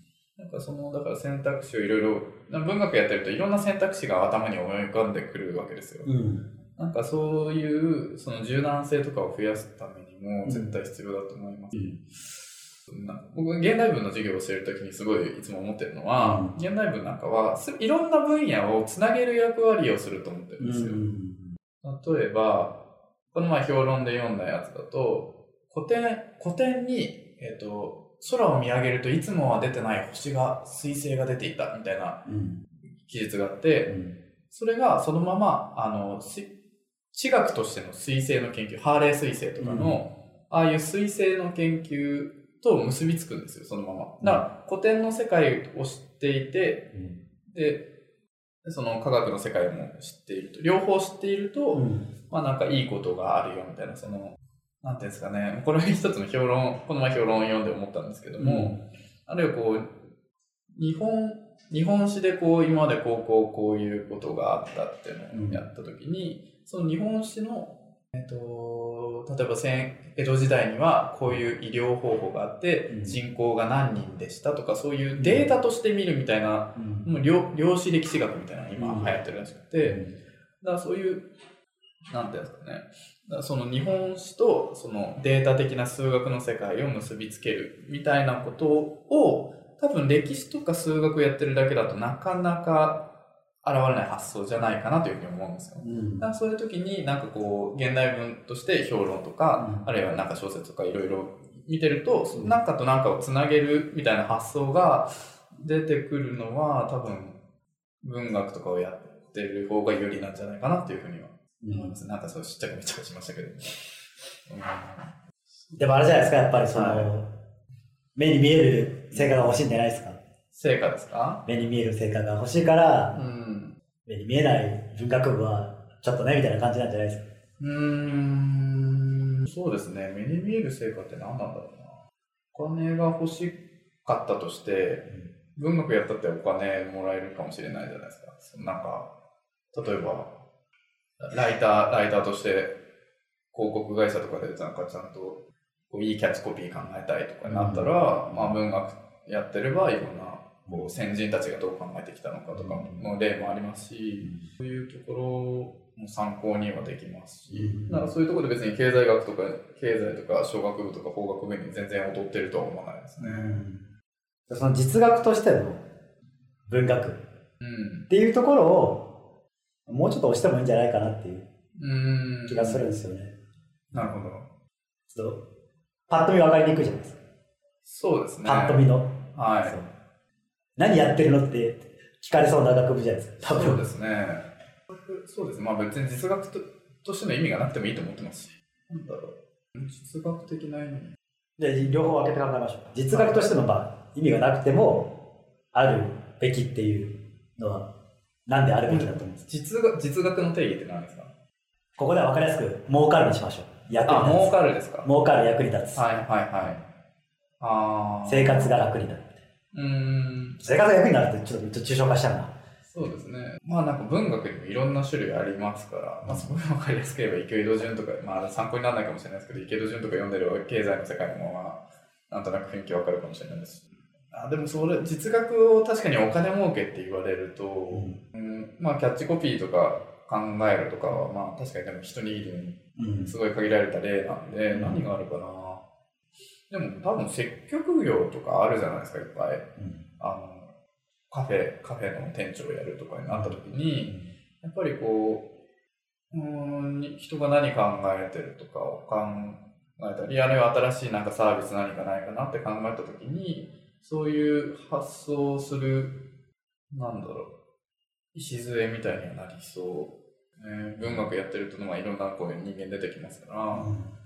なんかその、だから選択肢をいろいろ、文学やってるといろんな選択肢が頭に思い浮かんでくるわけですよ。うん。なんかそういう、その柔軟性とかを増やすためにも絶対必要だと思います。な僕、現代文の授業を教えるときにすごいいつも思ってるのは、うん現代文なんかはすいろんな分野をつなげる役割をすると思ってるんですよ。例えば、この前評論で読んだやつだと、古典、古典に、えっ、と、空を見上げるといつもは出てない星が、彗星が出ていたみたいなうん。記述があって、それがそのまま、あの、し地学としての彗星の研究、ハーレー彗星とかの、ああいう彗星の研究と結びつくんですよ、そのまま。だから、古典の世界を知っていて、で、その科学の世界も知っていると、両方知っていると、まあなんかいいことがあるよみたいな、その、なんていうんですかね、これ一つの評論、この前評論を読んで思ったんですけども、あるいはこう、日本、日本史でこう、今までこう、こう、こういうことがあったっていうのをやったときに、その日本史の、えっと、例えば戦江戸時代にはこういう医療方法があって、うん。人口が何人でしたとか、そういうデータとして見るみたいな、うん。もう量量子歴史学みたいなのが今うん。流行ってるらしくて、だからそういう、なんていうんですかね。その日本史とそのデータ的な数学の世界を結びつけるみたいなことを、多分歴史とか数学をやってるだけだとなかなか現れない発想じゃないかなというふうに思うんですよ。うんだからそういう時になんかこう、現代文として評論とか、うんあるいはなんか小説とかいろいろ見てると、うんなんかとなんかをつなげるみたいな発想が出てくるのは多分文学とかをやってる方が有利なんじゃないかなっていうふうには思います。なんかそうしっちゃくめちゃくしましたけど。でもあれじゃないですか、やっぱりその、は目に見える成果が欲しいんじゃないですか。成果ですか？目に見える成果が欲しいから、うん。目に見えない文学部はちょっとね、みたいな感じなんじゃないですか？うーん、そうですね。目に見える成果って何なんだろうな。お金が欲しかったとして、文学やったってお金もらえるかもしれないじゃないですか。そのなんか、例えば、ライター、ライターとして広告会社とかでなんかちゃんといいキャッチコピー考えたいとかになったら、まあ文学やってればいろんなこう先人たちがどう考えてきたのかとかの例もありますし、そういうところも参考にはできますし、うんだからそういうところで別に経済学とか経済とか小学部とか法学部に全然劣ってるとは思わないですね。その実学としての文学っうん。ていうところを、もうちょっと押してもいいんじゃないかなっていううん。気がするんですよね。なるほど。ちょっと、パッと見分かりにくいじゃないですか。そうですね。パッと見の。はい。何やってるのって聞かれそうな学部じゃないですか。多分。そうですね。そうです。まあ別に実学ととしての意味がなくてもいいと思ってますし。なんだろう。実学的な意味。で、両方分けて考えましょう。実学としての、まあ、意味がなくても、あるべきっていうのは、なんであるべきだと思うんです？か、実学実学の定義って何ですか？ここでは分かりやすく、儲かるにしましょう。役にあ、儲立かるですか？つ。儲かる役に立つ。はいはいはい。ああ。生活が楽になる。うん。生活が楽になるってちょっと抽象化しちゃうな。そうですね。まあなん。か文学にもいろん。な種類ありますから、まあすごいわかりやすければ池井戸潤とか、まあ参考にならないかもしれないですけど、池井戸潤とか読ん。でる経済の世界もまあ、なん。となく雰囲気わかるかもしれないです。あでもそれ、実学を確かにお金儲けって言われると、うん、まあキャッチコピーとか考えるとかは、まあ確かにでも一握りにすごい限られた例なん。で、うん。何があるかな。でも多分接客業とかあるじゃないですか、いっぱい。うんあの、カフェ、カフェの店長をやるとかになった時に、やっぱりこう、うーん、人が何考えてるとかを考えたり、あるいは新しいなんかサービス何かないかなって考えた時に、そういう発想をする、なんだろう、礎みたいにはなりそう。ね、文学やってると、まあ、いろんなこういう人間出てきますから、うん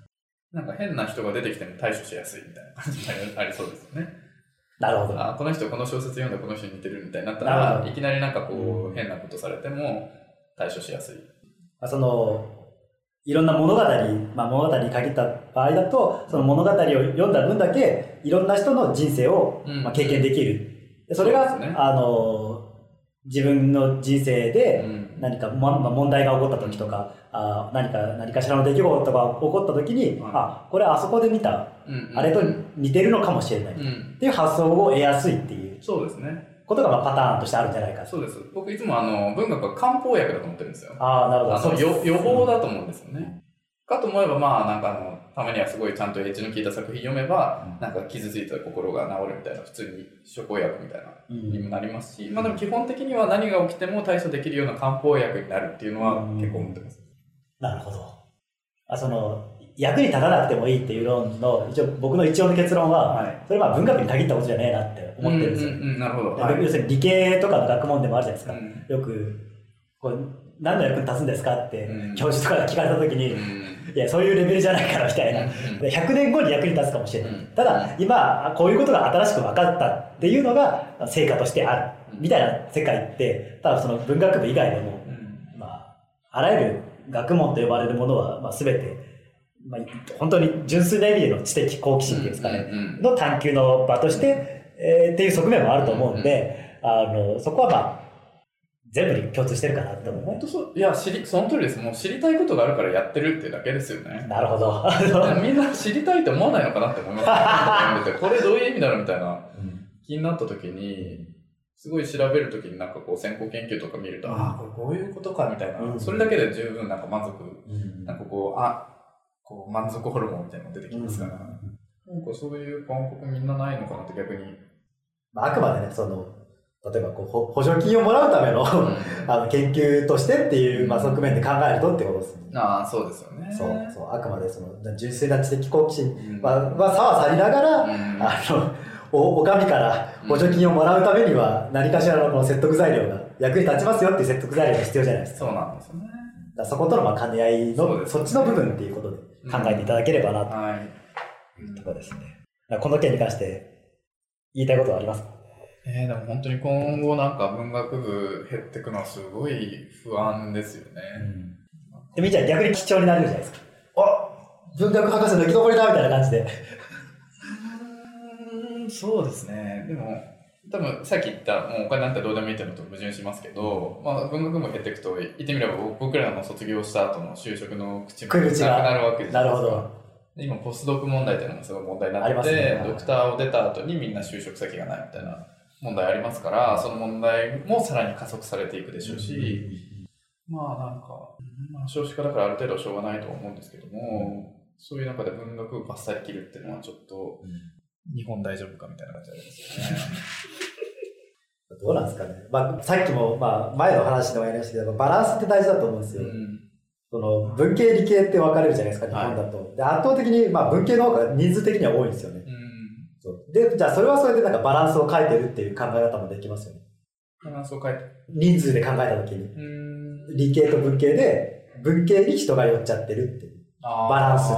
なんか変な人が出てきても対処しやすいみたいな感じにありそうですよね。なるほど。あこの人この小説読んでこの人に似てるみたいになったらいきなりなんかこう変なことされても対処しやすい。まあその、いろんな物語、まあ、物語に限った場合だと、その物語を読んだ分だけ、いろんな人の人生を、うんまあ、経験できる。でそれが、ねあの、自分の人生でうん何か、ままあ、問題が起こった時とか、あ何か、何かしらの出来事が起こった時に、はいあ、これあそこで見た、うんうんあれと似てるのかもしれない。っうんていう発想を得やすいっていうそうですね。ことが、まあ、パターンとしてあるんじゃないかと。そうです。僕いつもあの文学は漢方薬だと思ってるんですよ。ああ、なるほど。予予防だと思うんですよね。かと思えばまあなんかあのたまにはすごいちゃんとエッジの効いた作品読めばなんか傷ついた心が治るみたいな普通に処方薬みたいなうんにもなりますし、まあでも基本的には何が起きても対処できるような漢方薬になるっていうのは結構思ってます。なるほど。あその役に立たなくてもいいっていう論の一応僕の一応の結論は、はいそれは文学に限ったことじゃねえなって思ってるんですよ。うんうんうん、なるほど。ではい要するに理系とかの学問でもあるじゃないですか。うんよくこう何の役に立つんですかって、うん教授とかが聞かれた時に、うんいやそういうレベルじゃないからみたいな。うんで100年後に役に立つかもしれない。うん。ただ今こういうことが新しく分かったっていうのが成果としてある。うん。みたいな世界って多分その文学部以外でもうん。まあ、あらゆる学問と呼ばれるものは、まあ、全て、まあ、本当に純粋な意味での知的好奇心っていうんですかね、の探求の場として、えーっていう側面もあると思うんで、あのそこはまあ全部に共通してるかなと思本当そう。いや、知り、その通りです。もう知りたいことがあるからやってるっていうだけですよねう。。なるほど。みんな知りたいって思わないのかなって思います。読んでてこれどういう意味だろうみたいな気になった時に、すごい調べる時になんかこう先行研究とか見ると、うんああ、これこういうことかみたいな、うんそれだけで十分なんか満足、うんなんかこう、あ、こう満足ホルモンみたいなのが出てきますから、うんなんかそういう感覚みんなないのかなって逆に。まあ、あくまでね、その、例えばこうほ補助金をもらうための あの研究としてっていう、まあ、側面で考えるとってことですね。ああ、そうですよね。そう、そう、あくまでその純粋な知的好奇心うんは、は差は去りながら、うんあの、お、お上から補助金をもらうためには、何かしらのこの説得材料が役に立ちますよっていう説得材料が必要じゃないですか。そうなんですよね。だそことのまあ兼ね合いの、そねそっちの部分っていうことで考えていただければなとはい。いうところですね。この件に関して言いたいことはありますか？えー、でも本当に今後なんか文学部減ってくのはすごい不安ですよね。で、みーちゃん逆に貴重になれるじゃないですか。あ文学博士の生き残りだみたいな感じで。うーんそうですね。でも、多分さっき言った、もうお金なんてどうでもいいっていうのと矛盾しますけど、まあ、文学部減っていくと、言ってみれば僕らの卒業した後の就職の口もなくなるわけじゃないですか。なるほど。で今、ポスドク問題っていうのもすごい問題になってて、ねドクターを出た後にみんな就職先がないみたいな問題ありますから、その問題もさらに加速されていくでしょうし、まあなんか、まあ、少子化だからある程度はしょうがないとは思うんですけども、そういう中で文学をバッサリ切るっていうのはちょっと、日本大丈夫かみたいな感じありますよね。どうなんですかね。まあ、さっきも、まあ、前の話でもやりましたけど、バランスって大事だと思うんですよ。うんその文系理系って分かれるじゃないですか、日本だと。で圧倒的に、まあ、文系の方が人数的には多いんですよね。で、じゃあそれはそれでなんかバランスを変えてるっていう考え方もできますよね。バランスを変えて。人数で考えたときに。うん。理系と文系で、文系に人が寄っちゃってるっていう。バランス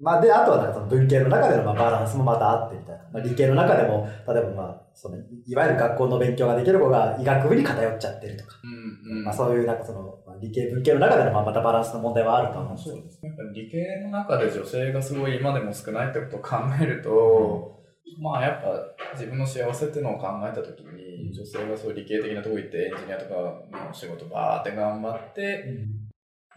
まあ、で、あとはなんかその文系の中でのまあバランスもまたあってみたいな。まあ、理系の中でも、例えばまあ、その、いわゆる学校の勉強ができる子が医学部に偏っちゃってるとか。うんうんまあ、そういうなんかその、まあ、理系文系の中でのまあまたバランスの問題はあると思うんですよそうですね。理系の中で女性がすごい今でも少ないってことを考えると、まあやっぱ自分の幸せっていうのを考えたときに、女性がそう理系的なとこ行ってエンジニアとかの仕事バーって頑張って、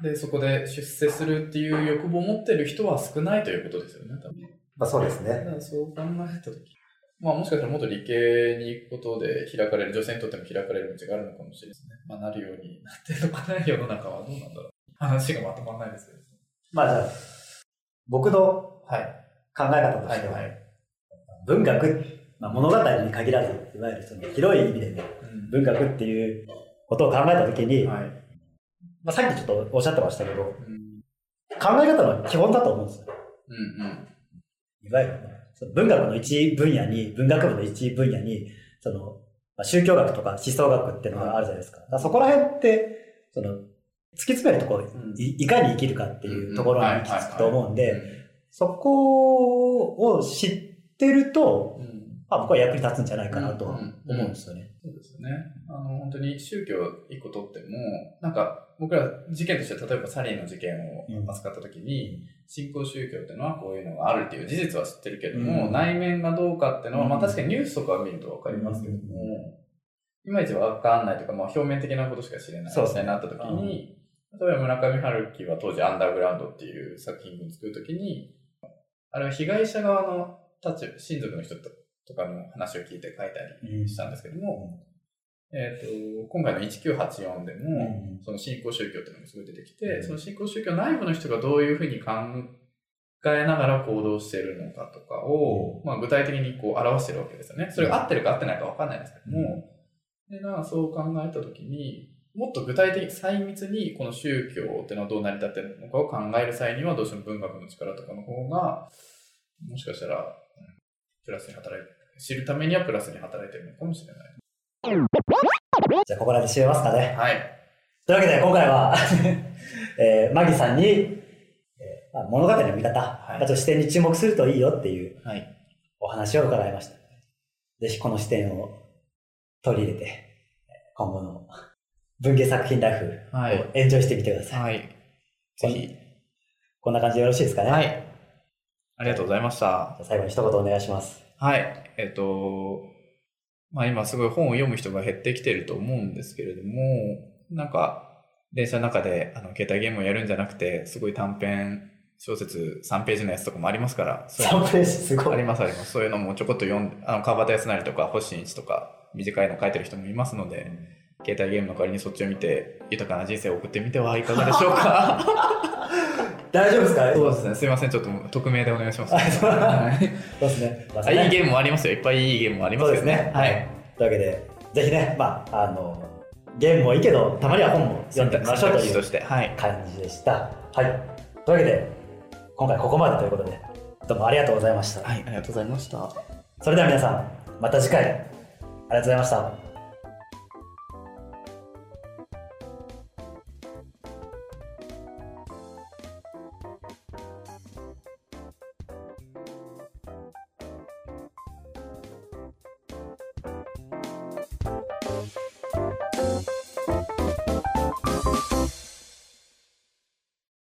で、そこで出世するっていう欲望を持ってる人は少ないということですよね、多分。まあ、そうですね。だからそう考えたとき、まあもしかしたらもっと理系に行くことで開かれる、女性にとっても開かれる道があるのかもしれないですね。まあなるようになってるのかな、世の中はどうなんだろう。話がまとまらないですけど。まあ、じゃあ、僕のはい。考え方としては、はい。文学、まあ、物語に限らず、いわゆるその広い意味でね、文学っていうことを考えたときに、はい。まあ、さっきちょっとおっしゃってましたけど、うん。考え方の基本だと思うんですよ。うんうん。いわゆる、その文学の一分野に、文学部の一分野に、その、まあ、宗教学とか思想学っていうのがあるじゃないですか。そこら辺って、その、突き詰めるところ、んいいかに生きるかっていうところに行き着くと思うんで、うんそこを知ってると、うん。まあ、僕は役に立つんじゃないかなとうん思うんですよね。そうですね。あの、本当に宗教一個取っても、なんか、僕ら事件として、例えばサリンの事件うんを扱った時に、新興宗教っていうのはこういうのがあるっていう事実は知ってるけども、うん。内面がどうかっていうのは、まあうん。確かにニュースとかを見るとわかりますけども、ういまいちわかんないとか、まあ表面的なことしか知れないそうですね。みたいになった時に、例えば村上春樹は当時アンダーグラウンドっていう作品を作る時に、あれは被害者側の立場、親族の人とかの話を聞いて書いたりうんしたんですけども、えっ、と、今回の1984でも、うんその新興宗教っていうのがすごい出てきて、うん。その新興宗教内部の人がどういうふうに考えながら行動しているのかとかを、まあ、具体的にこう表してるわけですよね。それが合ってるか合ってないか分かんないですけども、でなそう考えたときに、もっと具体的、細密にこの宗教っていうのはどう成り立ってるのかを考える際には、どうしても文学の力とかの方が、もしかしたら、うんプラスに働いて、知るためにはプラスに働いてるのかもしれない。じゃあ、ここらで締めますかね。はい。というわけで、今回は、えーマギさんに、えーまあ、物語の見方、いまあと視点に注目するといいよっていうはい。お話を伺いました。ぜひこの視点を取り入れて、えー今後の文芸作品ライフはいをエンジョイしてみてください。はい。ぜひ。こんな感じでよろしいですかね。はい。ありがとうございました。最後に一言お願いします。はい。えっ、と、まあ今すごい本を読む人が減ってきてると思うんですけれども、なんか、電車の中であの携帯ゲームをやるんじゃなくて、すごい短編小説3ページのやつとかもありますから、そういうの3ページすごい。ありますあります。そういうのもちょこっと読んで、あの、川端康成とか星新一とか短いの書いてる人もいますので、携帯ゲームの代わりにそっちを見て、豊かな人生を送ってみてはいかがでしょうか？大丈夫ですか？そうですね。すいません。ちょっと匿名でお願いします。あそうはいそうですね。まああいいゲームもありますよ。いっぱいいいゲームもありますよね。はい。。というわけで、ぜひね、まあ、あの、ゲームもいいけど、たまには本も読んでみましょうという。感じでした。はい。というわけで、今回ここまでということで、どうもありがとうございました。はい、ありがとうございました。それでは皆さん、また次回、ありがとうございました。